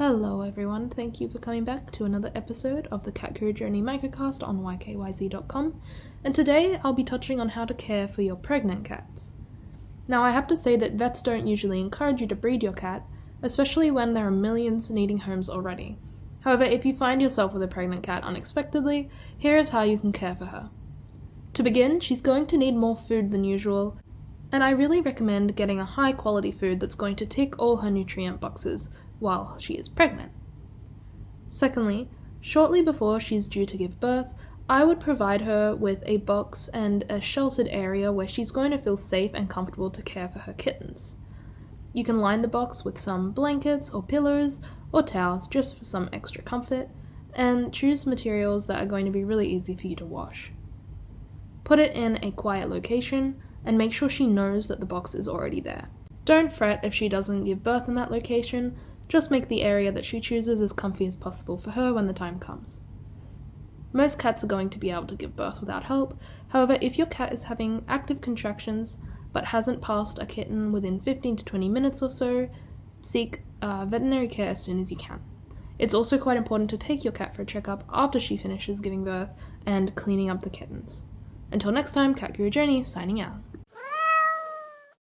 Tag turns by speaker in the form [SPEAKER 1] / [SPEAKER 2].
[SPEAKER 1] Hello, everyone. Thank you for coming back to another episode of the Cat Career Journey microcast on ykyz.com. And today I'll be touching on how to care for your pregnant cats. Now, I have to say that vets don't usually encourage you to breed your cat, especially when there are millions needing homes already. However, if you find yourself with a pregnant cat unexpectedly, here is how you can care for her. To begin, she's going to need more food than usual, and I really recommend getting a high quality food that's going to tick all her nutrient boxes while she is pregnant. Secondly, shortly before she's due to give birth, I would provide her with a box and a sheltered area where she's going to feel safe and comfortable to care for her kittens. You can line the box with some blankets or pillows or towels just for some extra comfort, and choose materials that are going to be really easy for you to wash. Put it in a quiet location and make sure she knows that the box is already there. Don't fret if she doesn't give birth in that location, just make the area that she chooses as comfy as possible for her when the time comes. Most cats are going to be able to give birth without help, however, if your cat is having active contractions but hasn't passed a kitten within 15 to 20 minutes or so, seek uh, veterinary care as soon as you can. It's also quite important to take your cat for a checkup after she finishes giving birth and cleaning up the kittens. Until next time, Cat Guru Journey signing out.